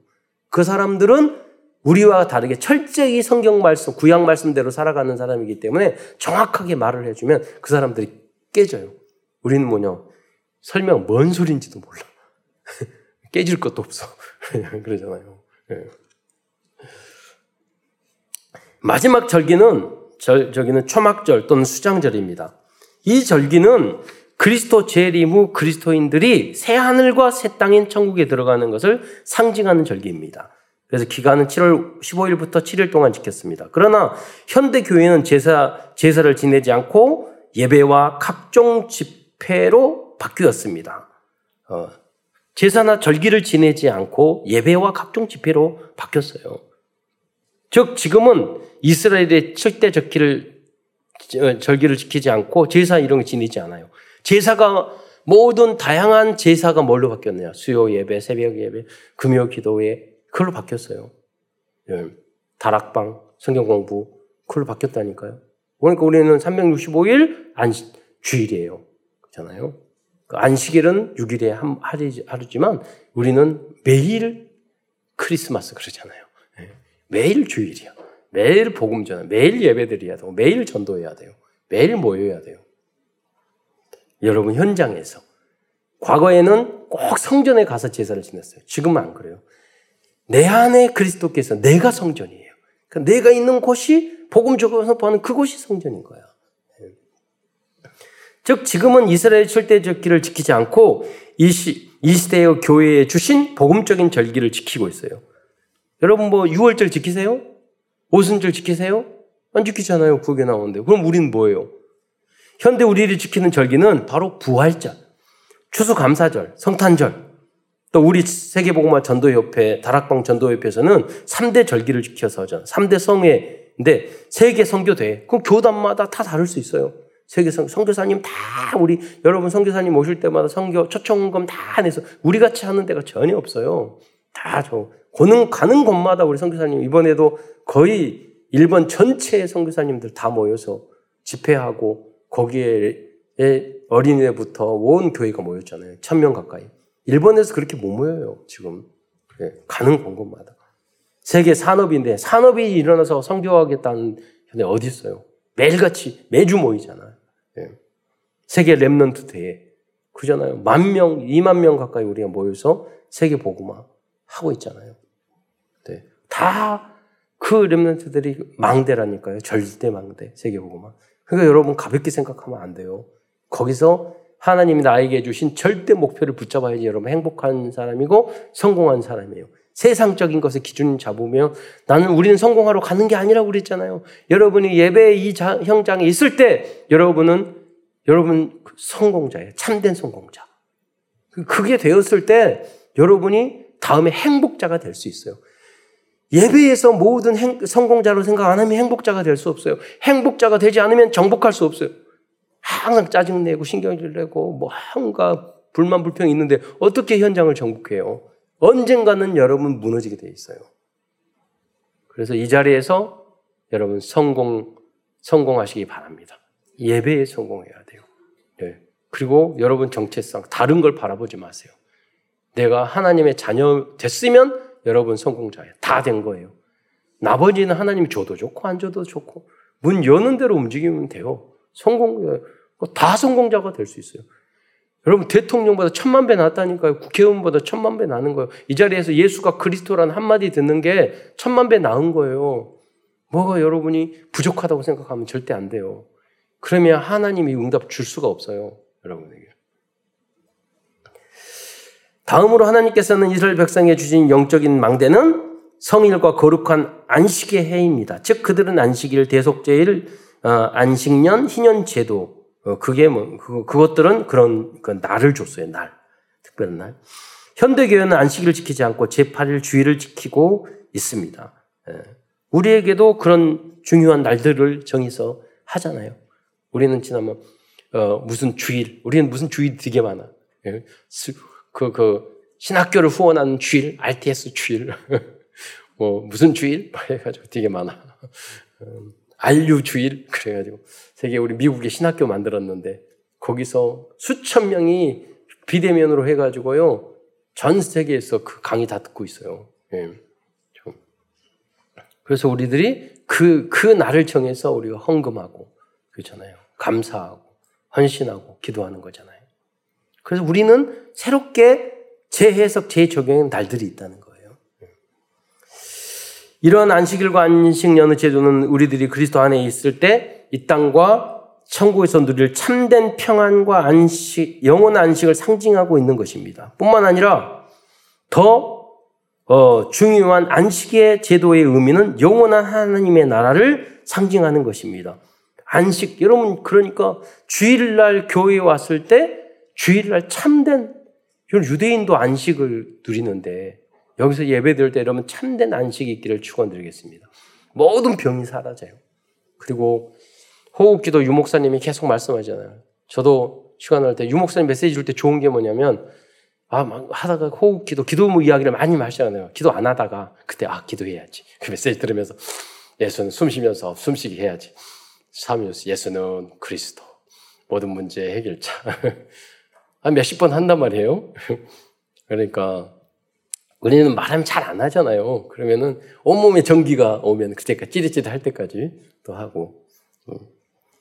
그 사람들은 우리와 다르게 철저히 성경 말씀, 구약 말씀대로 살아가는 사람이기 때문에 정확하게 말을 해주면 그 사람들이 깨져요. 우리는 뭐냐? 설명 뭔 소리인지도 몰라. 깨질 것도 없어. 그러잖아요. 네. 마지막 절기는 절, 저기는 초막절 또는 수장절입니다. 이 절기는 그리스도 재림 후 그리스도인들이 새 하늘과 새 땅인 천국에 들어가는 것을 상징하는 절기입니다. 그래서 기간은 7월 15일부터 7일 동안 지켰습니다. 그러나 현대 교회는 제사 제사를 지내지 않고 예배와 각종 집회로 바뀌었습니다. 어, 제사나 절기를 지내지 않고 예배와 각종 집회로 바뀌었어요. 즉 지금은 이스라엘의 7대 절기를 절기를 지키지 않고 제사 이런 거 지내지 않아요. 제사가 모든 다양한 제사가 뭘로 바뀌었냐? 수요 예배, 새벽 예배, 금요 기도회 그걸로 바뀌었어요. 예. 다락방, 성경 공부 그걸로 바뀌었다니까요. 그러니까 우리는 365일 안식 주일이에요. 그렇잖아요. 그 안식일은 6일에 한 하루지만 우리는 매일 크리스마스 그러잖아요. 예. 매일 주일이야. 매일 복음 전, 매일 예배드려야 되고 매일 전도해야 돼요. 매일 모여야 돼요. 여러분 현장에서. 과거에는 꼭 성전에 가서 제사를 지냈어요. 지금은 안 그래요. 내 안에 그리스도께서 내가 성전이에요. 그러니까 내가 있는 곳이 복음 적으로 선포하는 그곳이 성전인 거야. 즉 지금은 이스라엘 철대 절기를 지키지 않고 이, 시, 이 시대의 교회에 주신 복음적인 절기를 지키고 있어요. 여러분 뭐 6월절 지키세요? 오순절 지키세요? 안 지키잖아요. 그게 나오는데. 그럼 우리는 뭐예요? 현대 우리를 지키는 절기는 바로 부활절, 추수감사절, 성탄절, 또 우리 세계복음화 전도협회, 다락방 전도협회에서는 3대 절기를 지켜서 하잖아. 3대 성회인데 세계 성교대. 그럼 교단마다 다 다를 수 있어요. 세계 성, 성교사님 다 우리 여러분 성교사님 오실 때마다 성교 초청금 다 내서 우리 같이 하는 데가 전혀 없어요. 다 저 고는 가는 곳마다 우리 성교사님 이번에도 거의 일본 전체 성교사님들 다 모여서 집회하고 거기에 어린이부터 온 교회가 모였잖아요. 천 명 가까이. 일본에서 그렇게 못 모여요, 지금. 네, 가는 곳곳마다. 세계 산업인데, 산업이 일어나서 성교하겠다는 현대 어디 있어요? 매일같이, 매주 모이잖아요. 네. 세계 랩런트 대회. 그잖아요. 만 명, 이만 명 가까이 우리가 모여서 세계 보고만 하고 있잖아요. 네. 다그 렘넌트들이 망대라니까요. 절대 망대. 세계 보고만. 그러니까 여러분 가볍게 생각하면 안 돼요. 거기서 하나님이 나에게 주신 절대 목표를 붙잡아야지 여러분 행복한 사람이고 성공한 사람이에요. 세상적인 것에 기준 잡으면 나는 우리는 성공하러 가는 게 아니라고 그랬잖아요. 여러분이 예배 이 현장에 있을 때 여러분은 여러분 성공자예요. 참된 성공자. 그게 되었을 때 여러분이 다음에 행복자가 될 수 있어요. 예배에서 모든 행, 성공자로 생각 안 하면 행복자가 될 수 없어요. 행복자가 되지 않으면 정복할 수 없어요. 항상 짜증내고 신경질 내고 뭐 뭔가 불만 불평이 있는데 어떻게 현장을 정복해요? 언젠가는 여러분 무너지게 돼 있어요. 그래서 이 자리에서 여러분 성공 성공하시기 바랍니다. 예배에 성공해야 돼요. 네. 그리고 여러분 정체성 다른 걸 바라보지 마세요. 내가 하나님의 자녀 됐으면 여러분 성공자예요. 다 된 거예요. 나머지는 하나님이 줘도 좋고 안 줘도 좋고 문 여는 대로 움직이면 돼요. 성공 다 성공자가 될 수 있어요. 여러분 대통령보다 천만 배 낫다니까요. 국회의원보다 천만 배 나는 거예요. 이 자리에서 예수가 그리스도라는 한마디 듣는 게 천만 배 나은 거예요. 뭐가 여러분이 부족하다고 생각하면 절대 안 돼요. 그러면 하나님이 응답 줄 수가 없어요. 여러분에게. 다음으로 하나님께서는 이스라엘 백성에 주신 영적인 망대는 성일과 거룩한 안식의 해입니다. 즉 그들은 안식일, 대속제일, 어, 안식년, 희년 제도 어, 그게 뭐 그, 그것들은 그런 그 날을 줬어요. 날 특별한 날. 현대 교회는 안식일을 지키지 않고 제8일 주일을 지키고 있습니다. 예. 우리에게도 그런 중요한 날들을 정해서 하잖아요. 우리는 지나면 어, 무슨 주일, 우리는 무슨 주일 되게 많아. 예. 그, 그, 신학교를 후원하는 주일, RTS 주일, 뭐, 무슨 주일? 해가지고 되게 많아. 음, 안류 주일? 그래가지고, 세계 우리 미국에 신학교 만들었는데, 거기서 수천 명이 비대면으로 해가지고요, 전 세계에서 그 강의 다 듣고 있어요. 예. 그래서 우리들이 그, 그 날을 정해서 우리가 헌금하고, 그렇잖아요. 감사하고, 헌신하고, 기도하는 거잖아요. 그래서 우리는 새롭게 재해석, 재적용한 날들이 있다는 거예요. 이런 안식일과 안식년의 제도는 우리들이 그리스도 안에 있을 때 이 땅과 천국에서 누릴 참된 평안과 안식, 영원 안식을 상징하고 있는 것입니다. 뿐만 아니라 더 어, 중요한 안식의 제도의 의미는 영원한 하나님의 나라를 상징하는 것입니다. 안식, 여러분, 그러니까 주일날 교회에 왔을 때 주일날 참된 유대인도 안식을 누리는데 여기서 예배 드릴 때 여러분 참된 안식이 있기를 축원드리겠습니다. 모든 병이 사라져요. 그리고 호흡기도 유목사님이 계속 말씀하잖아요. 저도 시간 할 때 유목사님 메시지 줄 때 좋은 게 뭐냐면 아, 막 하다가 호흡기도 기도 이야기를 많이 하시잖아요. 기도 안 하다가 그때 아 기도해야지. 그 메시지 들으면서 예수는 숨 쉬면서 숨쉬기 해야지. 삼위스 예수는 그리스도 모든 문제 해결자. 한 몇십 번 한단 말이에요. 그러니까 우리는 말하면 잘 안 하잖아요. 그러면은 온몸에 전기가 오면 그때까지 찌릿찌릿 할 때까지 또 하고 음.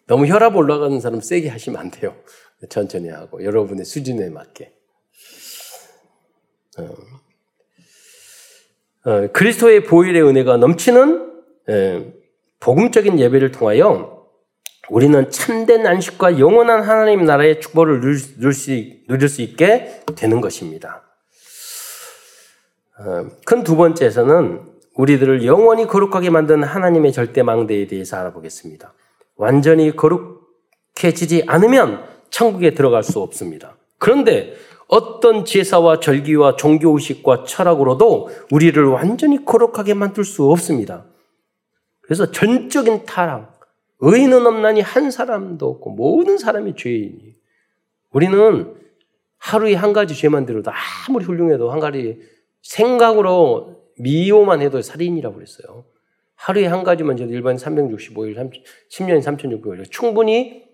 너무 혈압 올라가는 사람 세게 하시면 안 돼요. 천천히 하고 여러분의 수준에 맞게. 어. 어, 그리스도의 보일의 은혜가 넘치는 에, 복음적인 예배를 통하여 우리는 참된 안식과 영원한 하나님 나라의 축복을 누릴 수, 누릴 수 있게 되는 것입니다. 어, 큰두 번째에서는 우리들을 영원히 거룩하게 만든 하나님의 절대 망대에 대해서 알아보겠습니다. 완전히 거룩해지지 않으면 천국에 들어갈 수 없습니다. 그런데 어떤 제사와 절기와 종교의식과 철학으로도 우리를 완전히 거룩하게 만들 수 없습니다. 그래서 전적인 타락, 의인은 없나니 한 사람도 없고 모든 사람이 죄인이. 우리는 하루에 한 가지 죄만 들어도 아무리 훌륭해도 한 가지 생각으로 미호만 해도 살인이라고 그랬어요. 하루에 한 가지만 저도 일반 365일, 10년 3,600일 충분히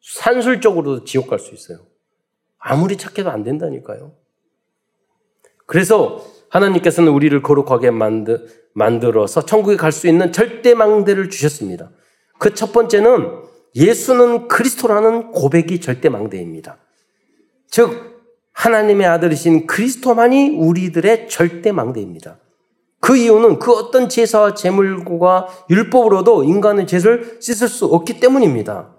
산술적으로도 지옥 갈 수 있어요. 아무리 착해도 안 된다니까요. 그래서 하나님께서는 우리를 거룩하게 만드, 만들어서 천국에 갈 수 있는 절대망대를 주셨습니다. 그 첫 번째는 예수는 그리스도라는 고백이 절대 망대입니다. 즉, 하나님의 아들이신 그리스도만이 우리들의 절대 망대입니다. 그 이유는 그 어떤 제사와 제물과 율법으로도 인간의 죄를 씻을 수 없기 때문입니다.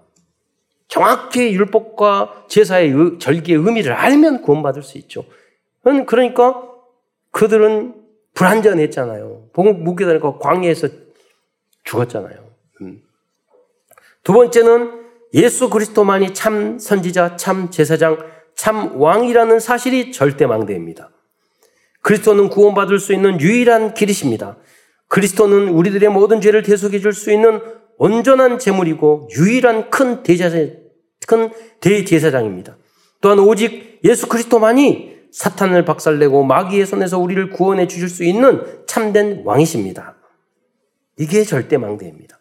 정확히 율법과 제사의 절기의 의미를 알면 구원받을 수 있죠. 그러니까 그들은 불완전했잖아요. 복음 묵게다니까 광야에서 죽었잖아요. 음. 두 번째는 예수 그리스도만이 참 선지자, 참 제사장, 참 왕이라는 사실이 절대 망대입니다. 그리스도는 구원받을 수 있는 유일한 길이십니다. 그리스도는 우리들의 모든 죄를 대속해 줄 수 있는 온전한 제물이고 유일한 큰 대제사, 큰 대제사장입니다. 또한 오직 예수 그리스도만이 사탄을 박살내고 마귀의 손에서 우리를 구원해 주실 수 있는 참된 왕이십니다. 이게 절대 망대입니다.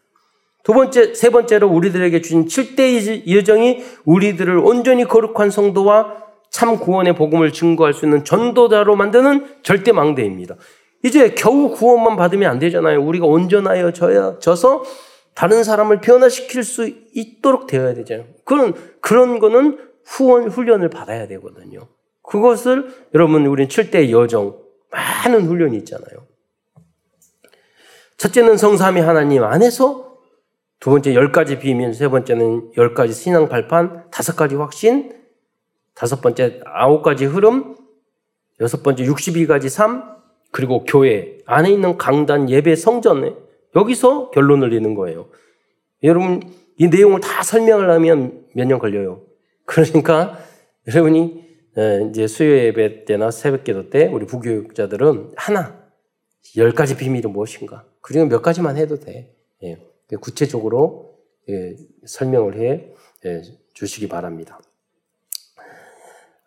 두 번째, 세 번째로 우리들에게 주신 7대 여정이 우리들을 온전히 거룩한 성도와 참 구원의 복음을 증거할 수 있는 전도자로 만드는 절대 망대입니다. 이제 겨우 구원만 받으면 안 되잖아요. 우리가 온전하여 져야, 져서 다른 사람을 변화시킬 수 있도록 되어야 되잖아요. 그런, 그런 거는 후원, 훈련을 받아야 되거든요. 그것을 여러분, 우리는 7대 여정, 많은 훈련이 있잖아요. 첫째는 성삼위 하나님 안에서, 두 번째 열 가지 비밀, 세 번째는 열 가지 신앙 발판, 다섯 가지 확신, 다섯 번째 아홉 가지 흐름, 여섯 번째 62가지 삶, 그리고 교회 안에 있는 강단 예배 성전에 여기서 결론을 내는 거예요. 여러분 이 내용을 다 설명을 하면 몇 년 걸려요. 그러니까 여러분이 이제 수요 예배 때나 새벽 기도 때 우리 부교육자들은 하나 열 가지 비밀이 무엇인가 그리고 몇 가지만 해도 돼. 예. 구체적으로 예, 설명을 해 예, 주시기 바랍니다.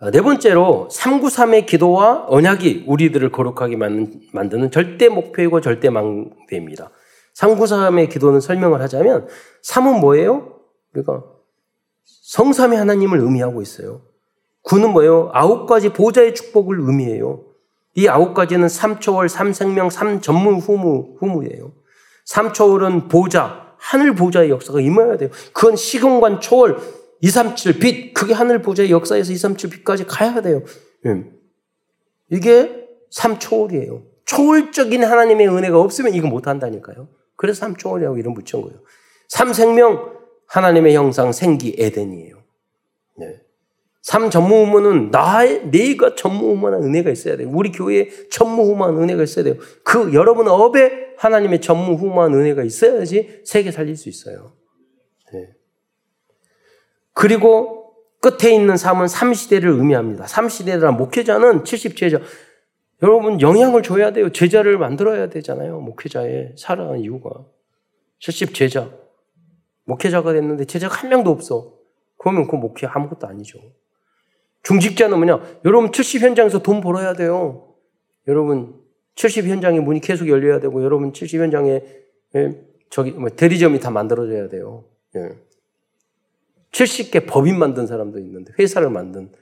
어, 네 번째로 393의 기도와 언약이 우리들을 거룩하게 만드는 절대 목표이고 절대 망대입니다. 393의 기도는 설명을 하자면 3은 뭐예요? 그러니까 성삼의 하나님을 의미하고 있어요. 9는 뭐예요? 아홉 가지 보좌의 축복을 의미해요. 이 아홉 가지는 3초월, 3생명, 3전문 후무, 후무예요. 3초월은 보좌, 하늘 보좌의 역사가 임해야 돼요. 그건 시공간 초월, 237 빛, 그게 하늘 보좌의 역사에서 237 빛까지 가야 돼요. 음. 이게 3초월이에요. 초월적인 하나님의 은혜가 없으면 이거 못 한다니까요. 그래서 3초월이라고 이름 붙인 거예요. 3생명, 하나님의 형상, 생기, 에덴이에요. 네. 3전무후무는 나의, 내가 전무후무한 은혜가 있어야 돼요. 우리 교회에 전무후무한 은혜가 있어야 돼요. 그 여러분 업에 하나님의 전무후무한 은혜가 있어야지 세계 살릴 수 있어요. 네. 그리고 끝에 있는 삶은 3시대를 의미합니다. 3시대란 목회자는 70제자. 여러분 영향을 줘야 돼요. 제자를 만들어야 되잖아요. 목회자의 살아가는 이유가. 70 제자. 목회자가 됐는데 제자가 한 명도 없어. 그러면 그 목회 아무것도 아니죠. 중직자는 뭐냐? 여러분 70 현장에서 돈 벌어야 돼요. 여러분 70 현장에 문이 계속 열려야 되고 여러분 70 현장에 예, 저기 뭐 대리점이 다 만들어져야 돼요. 예. 70개 법인 만든 사람도 있는데 회사를 만든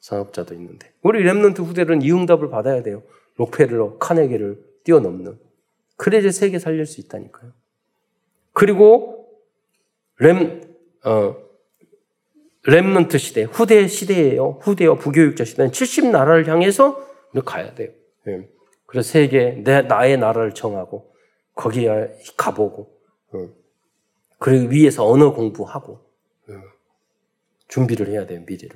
산업자도 있는데 우리 Remnant 후대는 이 응답을 받아야 돼요. 록펠러, 카네기를 뛰어넘는. 그래야 세계 살릴 수 있다니까요. 그리고 Rem, 어, Remnant 시대, 후대 시대예요. 후대와 부교육자 시대는 70나라를 향해서 가야 돼요. 예. 그래서 세계, 내, 나의 나라를 정하고, 거기에 가보고, 어. 그리고 위에서 언어 공부하고, 준비를 해야 돼요, 미리를.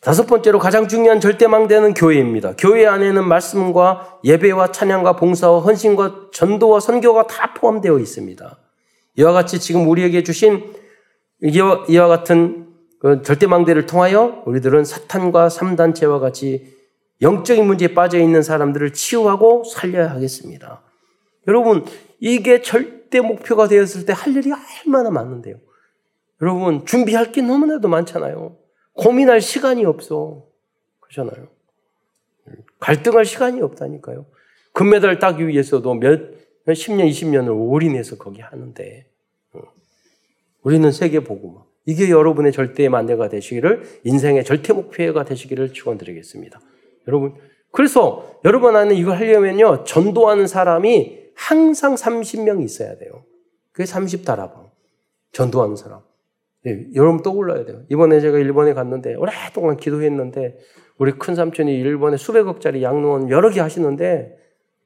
다섯 번째로 가장 중요한 절대망대는 교회입니다. 교회 안에는 말씀과 예배와 찬양과 봉사와 헌신과 전도와 선교가 다 포함되어 있습니다. 이와 같이 지금 우리에게 주신 이와, 이와 같은 그 절대망대를 통하여 우리들은 사탄과 삼단체와 같이 영적인 문제에 빠져 있는 사람들을 치유하고 살려야 하겠습니다. 여러분, 이게 절대 목표가 되었을 때 할 일이 얼마나 많은데요. 여러분, 준비할 게 너무나도 많잖아요. 고민할 시간이 없어. 그렇잖아요. 갈등할 시간이 없다니까요. 금메달 따기 위해서도 몇, 10년, 20년을 올인해서 거기 하는데, 어. 우리는 세계 보고 이게 여러분의 절대의 만대가 되시기를, 인생의 절대 목표가 되시기를 축원드리겠습니다. 여러분, 그래서 여러분 안에 이걸 하려면요, 전도하는 사람이 항상 30명 있어야 돼요. 그게 30다라방. 전도하는 사람. 예, 여러분 떠올라야 돼요. 이번에 제가 일본에 갔는데 오랫동안 기도했는데 우리 큰 삼촌이 일본에 수백억짜리 양로원 여러 개 하시는데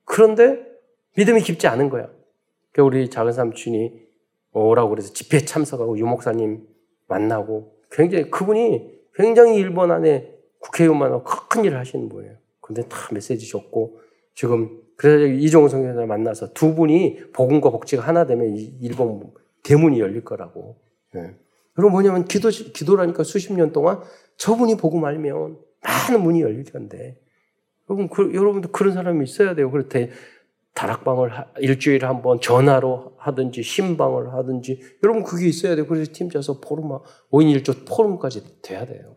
그런데 믿음이 깊지 않은 거야. 그 우리 작은 삼촌이 오라고 그래서 집회 참석하고 유목사님 만나고 굉장히 그분이 굉장히 일본 안에 국회의원만 하고 큰 일을 하시는 분이에요. 근데 다 메시지 줬고 지금 그래서 이종호 성교사 만나서 두 분이 복음과 복지가 하나 되면 일본 대문이 열릴 거라고. 예. 여러분 뭐냐면 기도 기도라니까 수십 년 동안 저분이 복음 알면 많은 문이 열릴 텐데 여러분 그, 여러분도 그런 사람이 있어야 돼요. 그렇대 다락방을 일주일에 한 번 전화로 하든지 신방을 하든지 여러분 그게 있어야 돼요. 그래서 팀 짜서 포럼 5인 1조 포럼까지 돼야 돼요.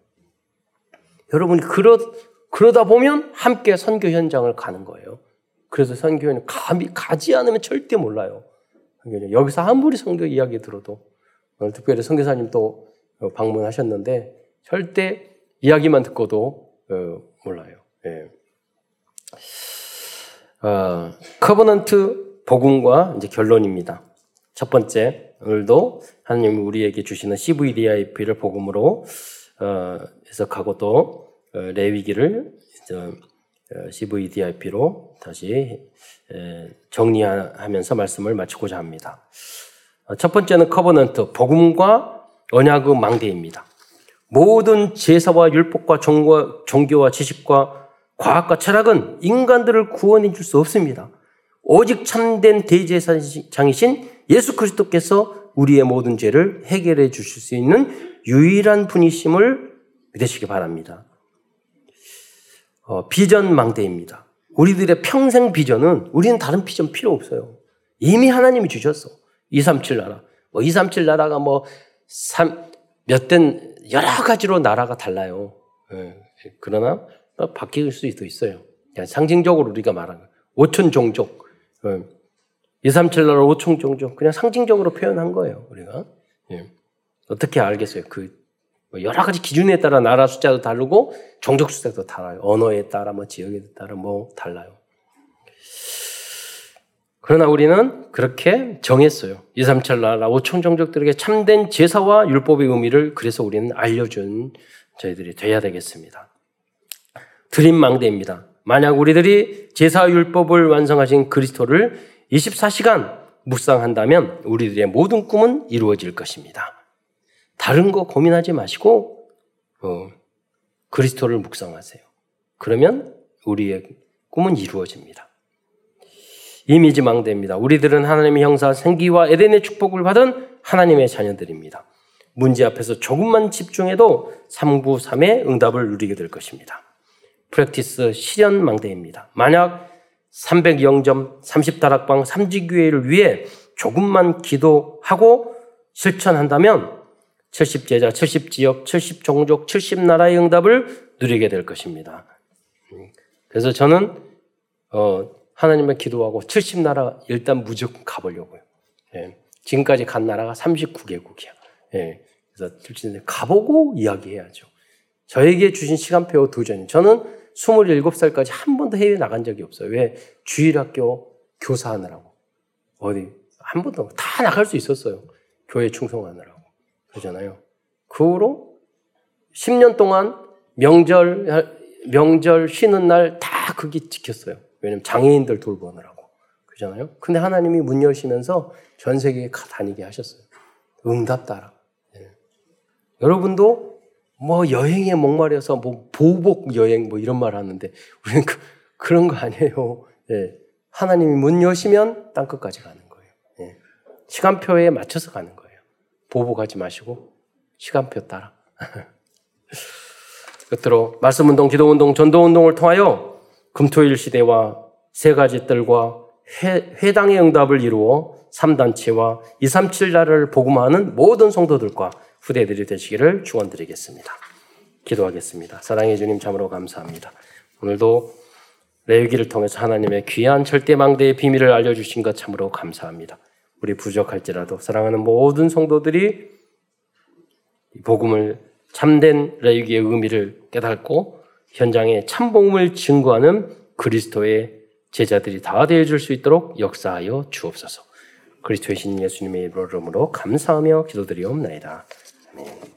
여러분이 그러 그러다 보면 함께 선교 현장을 가는 거예요. 그래서 선교는 감히 가지 않으면 절대 몰라요. 여기서 아무리 선교 이야기 들어도 오늘 특별히 선교사님 또 방문하셨는데 절대 이야기만 듣고도 어, 몰라요. 예. 어, covenant 복음과 이제 결론입니다. 첫 번째, 오늘도 하나님이 우리에게 주시는 CVDIP를 복음으로 어, 해석하고 또 어, 레위기를 어, CVDIP로 다시 에, 정리하면서 말씀을 마치고자 합니다. 어, 첫 번째는 covenant 복음과 언약의 망대입니다. 모든 제사와 율법과 종교와 지식과 과학과 철학은 인간들을 구원해 줄 수 없습니다. 오직 참된 대제사장이신 예수 그리스도께서 우리의 모든 죄를 해결해 주실 수 있는 유일한 분이심을 믿으시기 바랍니다. 어, 비전 망대입니다. 우리들의 평생 비전은 우리는 다른 비전 필요 없어요. 이미 하나님이 주셨어. 237 나라. 뭐 237 나라가 뭐 몇된 여러 가지로 나라가 달라요. 예. 그러나 바뀔 수도 있어요. 상징적으로 우리가 말하는 5천 종족, 237 나라 5천 종족 그냥 상징적으로 표현한 거예요. 우리가 예. 어떻게 알겠어요? 그뭐 여러 가지 기준에 따라 나라 숫자도 다르고 종족 숫자도 달라요. 언어에 따라 뭐 지역에 따라 뭐 달라요. 그러나 우리는 그렇게 정했어요. 237 나라 5천 종족들에게 참된 제사와 율법의 의미를 그래서 우리는 알려준 저희들이 돼야 되겠습니다. 드림망대입니다. 만약 우리들이 제사율법을 완성하신 그리스도를 24시간 묵상한다면 우리들의 모든 꿈은 이루어질 것입니다. 다른 거 고민하지 마시고 어, 그리스도를 묵상하세요. 그러면 우리의 꿈은 이루어집니다. 이미지 망대입니다. 우리들은 하나님의 형사 생기와 에덴의 축복을 받은 하나님의 자녀들입니다. 문제 앞에서 조금만 집중해도 3구 3의 응답을 누리게 될 것입니다. 프랙티스 실현망대입니다. 만약 300영점 30다락방 3지교회를 위해 조금만 기도하고 실천한다면 70 제자, 70 지역, 70 종족, 70 나라의 응답을 누리게 될 것입니다. 그래서 저는 어, 하나님의 기도하고 70 나라 일단 무조건 가보려고요. 예. 지금까지 간 나라가 39개국이야. 예. 그래서 가보고 이야기해야죠. 저에게 주신 시간표 도전. 저는 27살까지 한 번도 해외 나간 적이 없어요. 왜? 주일학교 교사하느라고. 어디, 한 번도, 다 나갈 수 있었어요. 교회 충성하느라고. 그러잖아요. 그 후로 10년 동안 명절, 명절 쉬는 날 다 그게 지켰어요. 왜냐면 장애인들 돌보느라고. 그러잖아요. 근데 하나님이 문 여시면서 전 세계에 다니게 하셨어요. 응답 따라. 네. 여러분도 뭐 여행에 목말려서 뭐 보복 여행 뭐 이런 말 하는데 우리는 그, 그런 거 아니에요. 예. 하나님이 문 여시면 땅 끝까지 가는 거예요. 예. 시간표에 맞춰서 가는 거예요. 보복하지 마시고 시간표 따라. 끝으로 말씀 운동, 기도 운동, 전도 운동을 통하여 금토일 시대와 세 가지 뜰과 회, 회당의 응답을 이루어 3단체와 237나라를 복음하는 모든 성도들과 후대들이 되시기를 축원드리겠습니다. 기도하겠습니다. 사랑해 주님 참으로 감사합니다. 오늘도 레위기를 통해서 하나님의 귀한 절대망대의 비밀을 알려주신 것 참으로 감사합니다. 우리 부족할지라도 사랑하는 모든 성도들이 복음을 참된 레위기의 의미를 깨닫고 현장에 참복음을 증거하는 그리스도의 제자들이 다 되어줄 수 있도록 역사하여 주옵소서. 그리스도의 신 예수님의 이름으로 감사하며 기도드리옵나이다. man.